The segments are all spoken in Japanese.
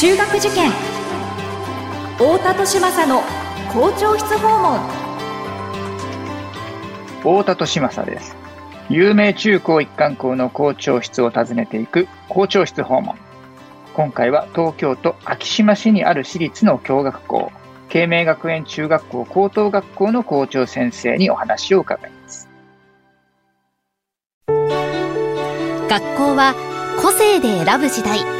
中学受験。太田利政の校長室訪問。太田利政です。有名中高一貫校の校長室を訪ねていく校長室訪問。今回は東京都昭島市にある私立の共学校慶明学園中学校高等学校の校長先生にお話を伺います。学校は個性で選ぶ時代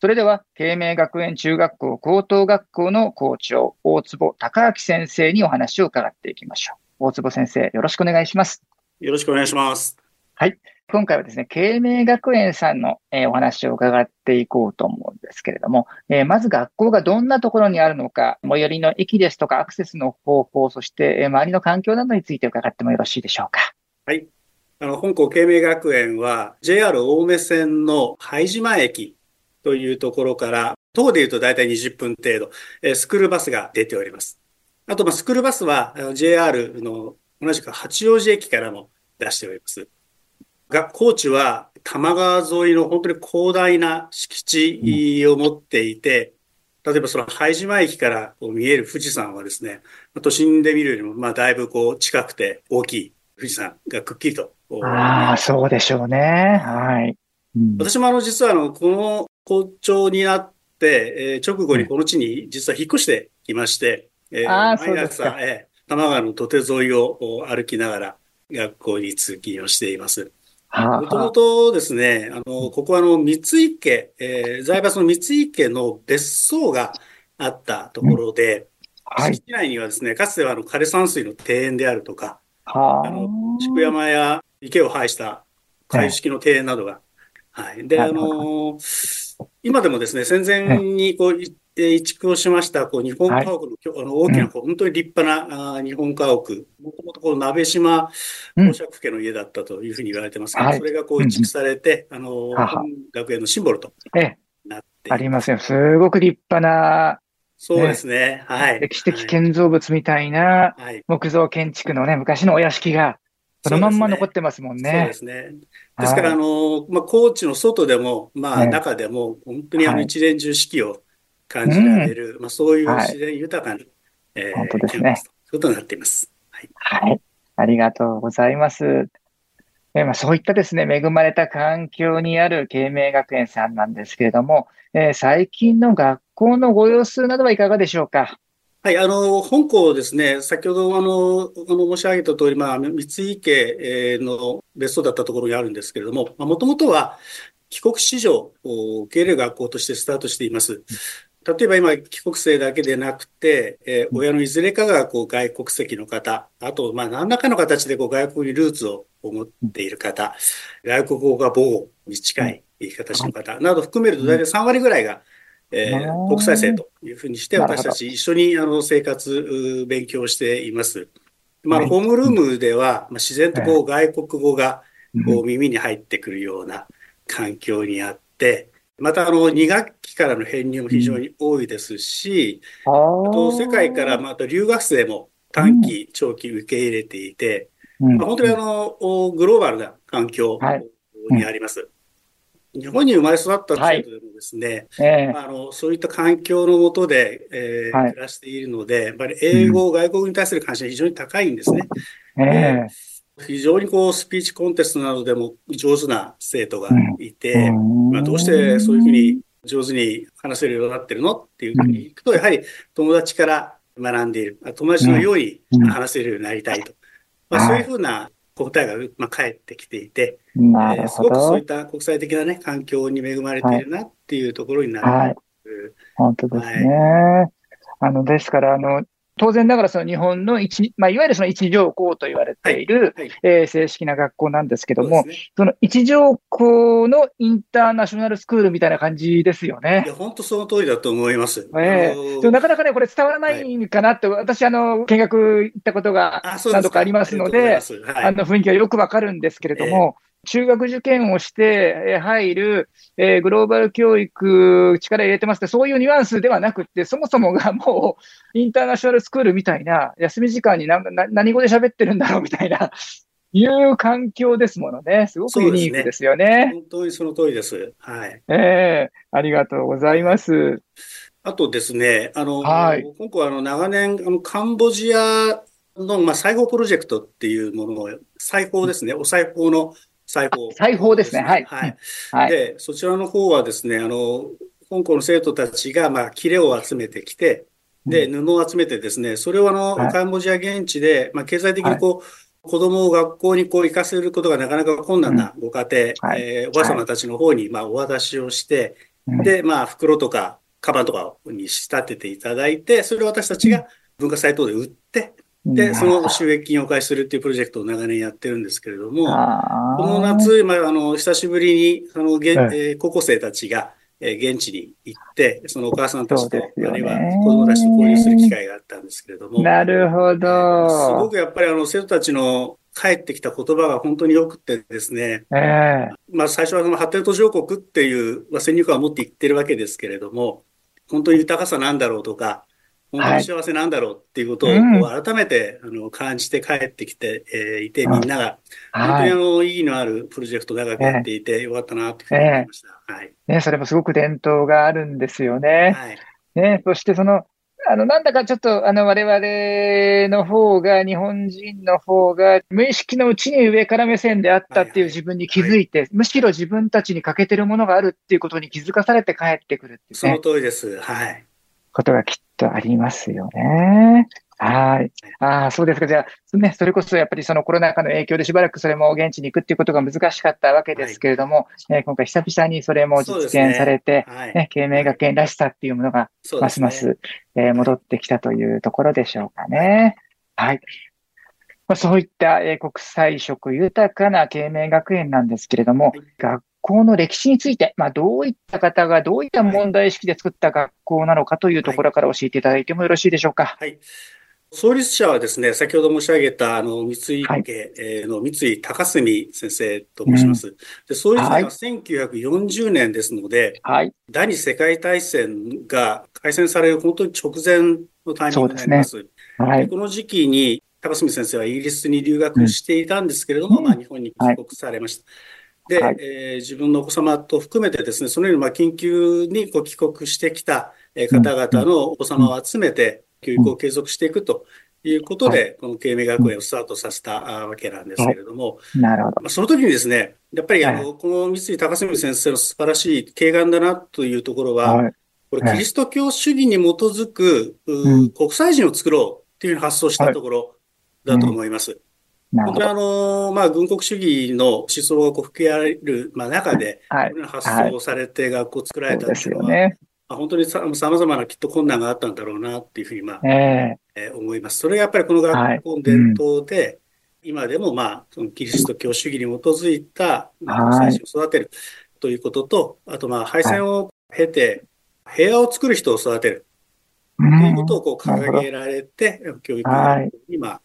それでは、慶明学園中学校高等学校の校長、大坪隆明先生にお話を伺っていきましょう。大坪先生、よろしくお願いします。よろしくお願いします。はい。今回はですね、慶明学園さんの、えー、お話を伺っていこうと思うんですけれども、えー、まず学校がどんなところにあるのか、最寄りの駅ですとかアクセスの方法、そして、えー、周りの環境などについて伺ってもよろしいでしょうか。はい。あの、本校慶明学園は JR 青梅線の拝島駅というところから、徒歩で言うと大体20分程度、えスクールバスが出ております。あと、まスクールバスは JR の同じく八王子駅からも出しております。学校地は多摩川沿いの本当に広大な敷地を持っていて、例えばその拝島駅からこう見える富士山はですね、都心で見るよりもまあだいぶこう近くて大きい富士山がくっきりと。ああ、そうでしょうね。はい。うん、私もあの実はあのこの校長になって、えー、直後にこの地に実は引っ越してきまして、えー、毎朝、えー、多摩川の土手沿いを歩きながら学校に通勤をしています。もともとですね、あの、ここはあの、三井家、えー、財閥の三井家の別荘があったところで、うん、はい、敷地内にはですね、かつてはあの、枯山水の庭園であるとか、あ。の、宿山や池を配した海式の庭園などが、はい。で、あのー今でもですね、戦前にこう、移築をしました、こう、日本家屋の、あの大きな、本当に立派な、あ日本家屋、もともとこの鍋島公爵家の家だったというふうに言われてますが、それがこう移築されて、あの、本学園のシンボルとなってありますよ。すごく立派な、そうですね。はい。歴史的建造物みたいな木造建築のね、昔のお屋敷が、そのまんま残ってますもんね。そうですね。ですから、あの、まあ、高知の外でも、まあ、中でも、本当にあの一連中四季を感じられる、まあ、そういう自然豊かな、えー、本当ですね。そういうことになっています。はい。はい。ありがとうございます。えまあ、そういったですね、恵まれた環境にある慶明学園さんなんですけれども、えー、最近の学校のご様子などはいかがでしょうか？はい、あの、本校ですね、先ほどあの、あの申し上げた通り、まあ、三井家の別荘だったところにあるんですけれども、もともとは帰国子女を受け入れる学校としてスタートしています。例えば今、帰国生だけでなくて、えー、親のいずれかがこう外国籍の方、あと、まあ、何らかの形でこう外国にルーツを持っている方、外国語が母語に近い形の方など含めると大体3割ぐらいが、えー、国際生というふうにして、私たち一緒にあの生活、勉強しています。まあ、ホームルームでは、まあ、自然とこう外国語がこう耳に入ってくるような環境にあって、またあの2学期からの編入も非常に多いですし、あと世界からまた留学生も短期、長期受け入れていて、まあ、本当にあのグローバルな環境にあります。日本に生まれ育った生徒でもですね、はいえ。ー、あのそういった環境の下で、えー、はい、暮らしているので、やっぱり英語、うん、外国に対する関心は非常に高いんですね。えー、非常にこうスピーチコンテストなどでも上手な生徒がいて、うん、まあ、どうしてそういうふうに上手に話せるようになってるのっていうふうに聞くと、やはり友達から学んでいる、友達のように話せるようになりたいと。まあ、そういうふうな答えが、まあ、返ってきていて、えー、すごくそういった国際的なね、環境に恵まれているなっていうところになる。はい、本当ですね。はい、あの、ですから、あの、当然ながらその日本の一、まあ、いわゆるその一条校と言われている、はいはい、えー、正式な学校なんですけども、そ、ね,、の一条校のインターナショナルスクールみたいな感じですよね。いや、本当その通りだと思います。ええー、なかなかね、これ伝わらないかなって、はい、私、あの、見学行ったことが何度かありますので、ああの雰囲気はよくわかるんですけれども、えー中学受験をして入る、えー、グローバル教育、力入れてますって、そういうニュアンスではなくて、そもそもがもう、インターナショナルスクールみたいな、休み時間に何何語で喋ってるんだろうみたいな、いう環境ですものね。すごくユニークですよね。ね本当にその通りです。はい。ええー、ありがとうございます。あとですね、あの、はい、今回あの長年、あの、カンボジアの、まあ、裁縫プロジェクトっていうものを、裁縫ですね、お裁縫の裁縫、裁縫ですね。はい。はい。で、そちらの方はですね、あの、香港の生徒たちが、まあ、切れを集めてきて、で、布を集めてですね、それをあの、カンボジア現地で、まあ、経済的にこう、子供を学校にこう行かせることがなかなか困難なご家庭、えおばあ様たちの方に、まあ、お渡しをして、で、まあ、袋とか、カバンとかに仕立てていただいて、それを私たちが文化祭等で売って、で、その収益金をお返しするっていうプロジェクトを長年やってるんですけれども、この夏、まあ、あの、久しぶりに、あの、現、えー、高校生たちが、えー、現地に行って、そのお母さんたちと、ね、あるいは子供たちと交流する機会があったんですけれども。なるほど。すごくやっぱりあの、生徒たちの帰ってきた言葉が本当に良くてですね。えー、まあ最初はその発展途上国っていう、まあ、先入観を持って言ってるわけですけれども、本当に豊かさなんだろうとか、本当に幸せなんだろうっていうことを改めて、あの感じて帰ってきて、えー、いて、みんなが、本当にあの、意義のあるプロジェクト長くやっていてよかったなというふうに思いました。はい。ね、それもすごく伝統があるんですよね。はい。ね、そしてその、あの、なんだかちょっと、あの、我々の方が、日本人の方が、無意識のうちに上から目線であったっていう自分に気づいて、はいはい、むしろ自分たちに欠けてるものがあるっていうことに気づかされて帰ってくるっていう、ね、その通りです。はい。ことがきっとありますよね。はい。ああ、そうですか。じゃあ、ね、それこそやっぱりそのコロナ禍の影響でしばらくそれも現地に行くっていうことが難しかったわけですけれども、はい、えー、今回久々にそれも実現されて、ね、はい、ね、慶明学園らしさっていうものが、ますます、ね、えー、戻ってきたというところでしょうかね。はい。まあ、そういった、えー、国際色豊かな慶明学園なんですけれども、はい、学校の歴史について、まあ、どういった方がどういった問題意識で作った学校なのかというところから教えていただいてもよろしいでしょうか。はい。創立者はですね、先ほど申し上げた、あの、三井家の三井高澄先生と申します。うん、で創立者は1940年ですので、はい、第二次世界大戦が開戦される本当に直前のタイミングになります。すね、はい、この時期に高澄先生はイギリスに留学していたんですけれども、うん、まあ、日本に帰国されました。で、はい、えー、自分のお子様と含めてですね、そのようにまあ緊急にこう帰国してきた方々のお子様を集めて、教育を継続していくということで、この慶明学園をスタートさせたわけなんですけれども、なるほど。まあ、その時にですね、やっぱりあの、この三井高澄先生の素晴らしい敬願だなというところは、これキリスト教主義に基づく、国際人を作ろうっていう発想したところだと思います。本当にあの、まあ、軍国主義の思想がこう吹き荒れる、まあ、中で、はい、発想されて学校を作られたっていうのは、はい。ね、まあ、本当にさまざまなきっと困難があったんだろうなっていうふうに、まあ、えー、えー、思います。それがやっぱりこの学校の伝統で、はい。うん、今でも、まあ、そのキリスト教主義に基づいた、まあ、最初を育てるということと、あと、まあ、敗戦を経て、平和を作る人を育てるということをこう掲げられて、教育に、まあ、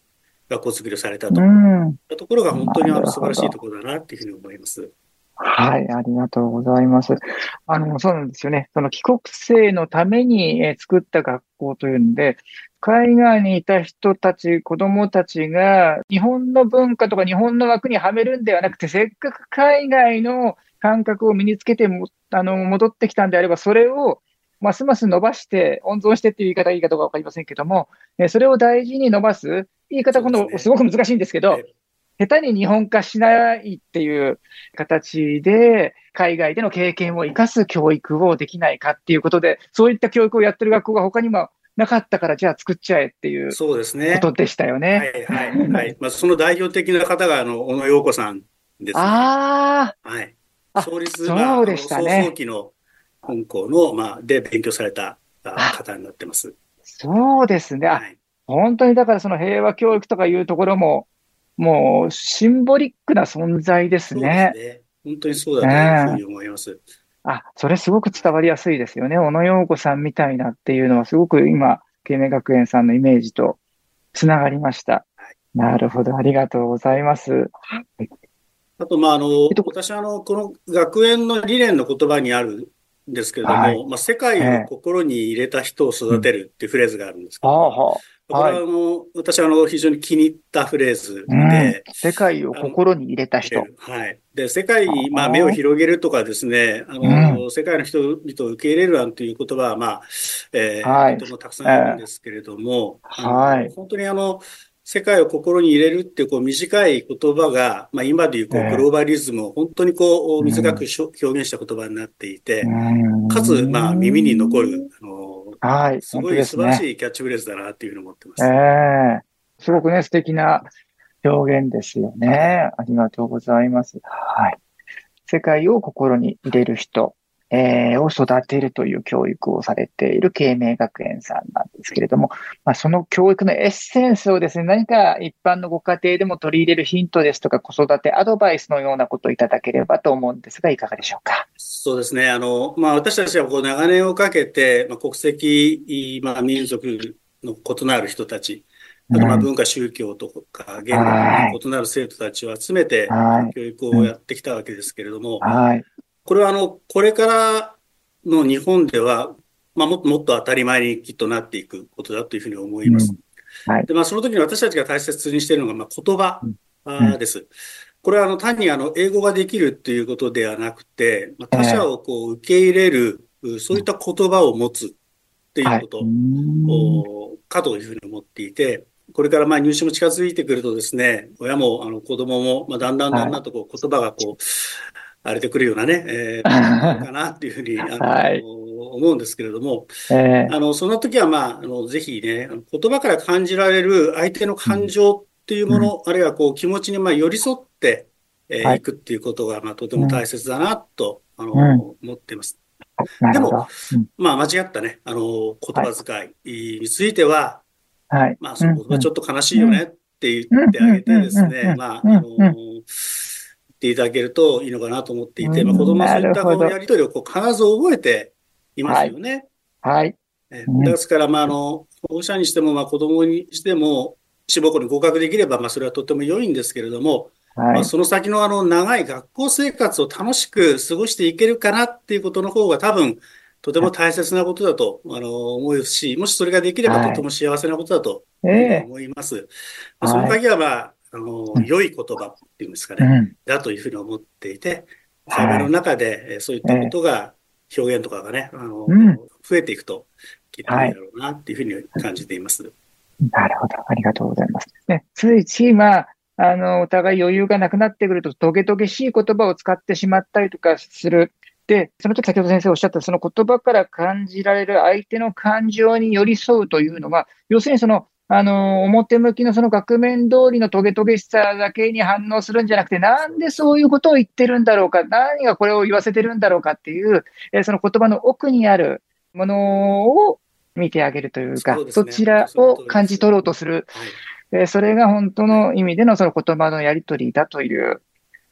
学校作りをされたと。うん、ところが本当にあの素晴らしいところだなっていうふうに思います。はい、ありがとうございます。あの、そうなんですよね。その帰国生のために作った学校というので、海外にいた人たち、子供たちが日本の文化とか日本の枠にはめるんではなくて、せっかく海外の感覚を身につけても、あの、戻ってきたんであれば、それをますます伸ばして、温存してっていう言い方がいいかどうかわかりませんけども、それを大事に伸ばす、言い方、今度、すごく難しいんですけど、下手に日本化しないっていう形で、海外での経験を生かす教育をできないかっていうことで、そういった教育をやってる学校が他にもなかったから、じゃあ作っちゃえっていうそうですね。ことでしたよね。はいはいはい。まあ、その代表的な方が、あの、小野洋子さんです、ね。ああ。はい。創立、そうでしたね。早期の香港の、まあ、で勉強された方になってます。そうですね。はい本当にだからその平和教育とかいうところも、もうシンボリックな存在ですね。そうですね。本当にそうだというふうに思います。あ、それすごく伝わりやすいですよね。小野洋子さんみたいなっていうのはすごく今、慶明学園さんのイメージとつながりました。はい、なるほど。ありがとうございます。あと、まあ、あの、私はあの、この学園の理念の言葉にあるんですけれども、はい、まあ、世界を心に入れた人を育てるっていうフレーズがあるんですけど、うんこれはあの、はい、私はあの、非常に気に入ったフレーズで、うん、世界を心に入れた人。はい。で、世界に、まあ、目を広げるとかですね、あの、うん、世界の人々を受け入れるなんていう言葉は、まあ、えー、はい、とてもたくさんあるんですけれども、はい。本当にあの、世界を心に入れるっていうこう短い言葉が、まあ、今でいうこうグローバリズムを本当にこう短く表現した言葉になっていて、かつ、まあ、耳に残る、あの、はい、すごい素晴らしいキャッチフレーズだなっていうふうに思ってます。ええー、すごくね、素敵な表現ですよね。ありがとうございます。はい。世界を心に入れる人。えー、を育てるという教育をされている慶明学園さんなんですけれども、まあ、その教育のエッセンスをですね、何か一般のご家庭でも取り入れるヒントですとか、子育てアドバイスのようなことをいただければと思うんですが、いかがでしょうか？そうですね。あの、まあ、私たちはこう長年をかけて、まあ、国籍、まあ、民族の異なる人たち、あとまあ文化、宗教とか言語が異なる生徒たちを集めて教育をやってきたわけですけれども、はいこれはあの、これからの日本では、まあ、もっともっと当たり前にきっとなっていくことだというふうに思います。うん、はい、で、まあ、その時に私たちが大切にしているのが、まあ、言葉です。うん、これはあの、単にあの、英語ができるっていうことではなくて、まあ、他者をこう、受け入れる、そういった言葉を持つっていうこと、はい、かというふうに思っていて、これからまあ入試も近づいてくるとですね、親もあの子供もまあだんだんだんだんとこう言葉がこう、荒れてくるようなね、えー、かなっていうふうに、あの、はい、思うんですけれども、えー、あの、その時はまあ、あの、ぜひね、言葉から感じられる相手の感情っていうもの、うん、あるいはこう気持ちにまあ寄り添って、えー、はい、いくっていうことが、まあ、とても大切だなと、あの、うん、思っています。でも、うん、まあ、間違ったね、あの、言葉遣いについては、はい、まあ、その言葉ちょっと悲しいよねって言ってあげてですね、まあ、あの、ていただけるといいのかなと思っていて、まあ、子供はそういったこうやりとりをこう必ず覚えていますよね。はい。えですから、まあ、あの、保護者にしても、まあ、子供にしても、志望校に合格できれば、まあ、それはとても良いんですけれども、はい、まあ、その先のあの長い学校生活を楽しく過ごしていけるかなっていうことの方が多分、とても大切なことだと、あの思うし、もしそれができればとても幸せなことだと思います。はい、まあ、その鍵は、まあ、あの、良い言葉っていうんですかね、うん、だというふうに思っていて、会話の中で、そういったことが、表現とかがね、あの、うん、増えていくと、きっといいだろうなっていうふうに感じています。なるほど。ありがとうございます。ね、ついつい、まあ、あの、お互い余裕がなくなってくると、トゲトゲしい言葉を使ってしまったりとかする。で、その時先ほど先生おっしゃったその言葉から感じられる相手の感情に寄り添うというのは、要するにそのあの、表向きのその額面通りのトゲトゲしさだけに反応するんじゃなくて、なんでそういうことを言ってるんだろうか、何がこれを言わせてるんだろうかっていう、えその言葉の奥にあるものを見てあげるというか、そ、ね,、ちらを感じ取ろうとする、はい、えそれが本当の意味でのその言葉のやり取りだという、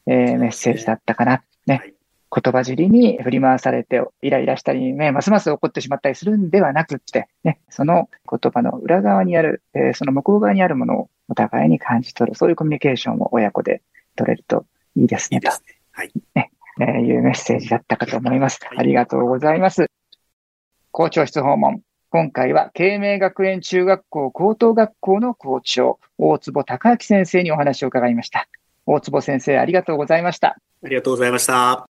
えー、メッセージだったかな。ね。はい言葉尻に振り回されてイライラしたりね、ますます怒ってしまったりするんではなくって、ね、その言葉の裏側にある、えー、その向こう側にあるものをお互いに感じ取る、そういうコミュニケーションを親子で取れるといいですね、と。はい。ね、えー、いうメッセージだったかと思います。ありがとうございます。校長室訪問。今回は、慶明学園中学校高等学校の校長、大坪隆明先生にお話を伺いました。大坪先生、ありがとうございました。ありがとうございました。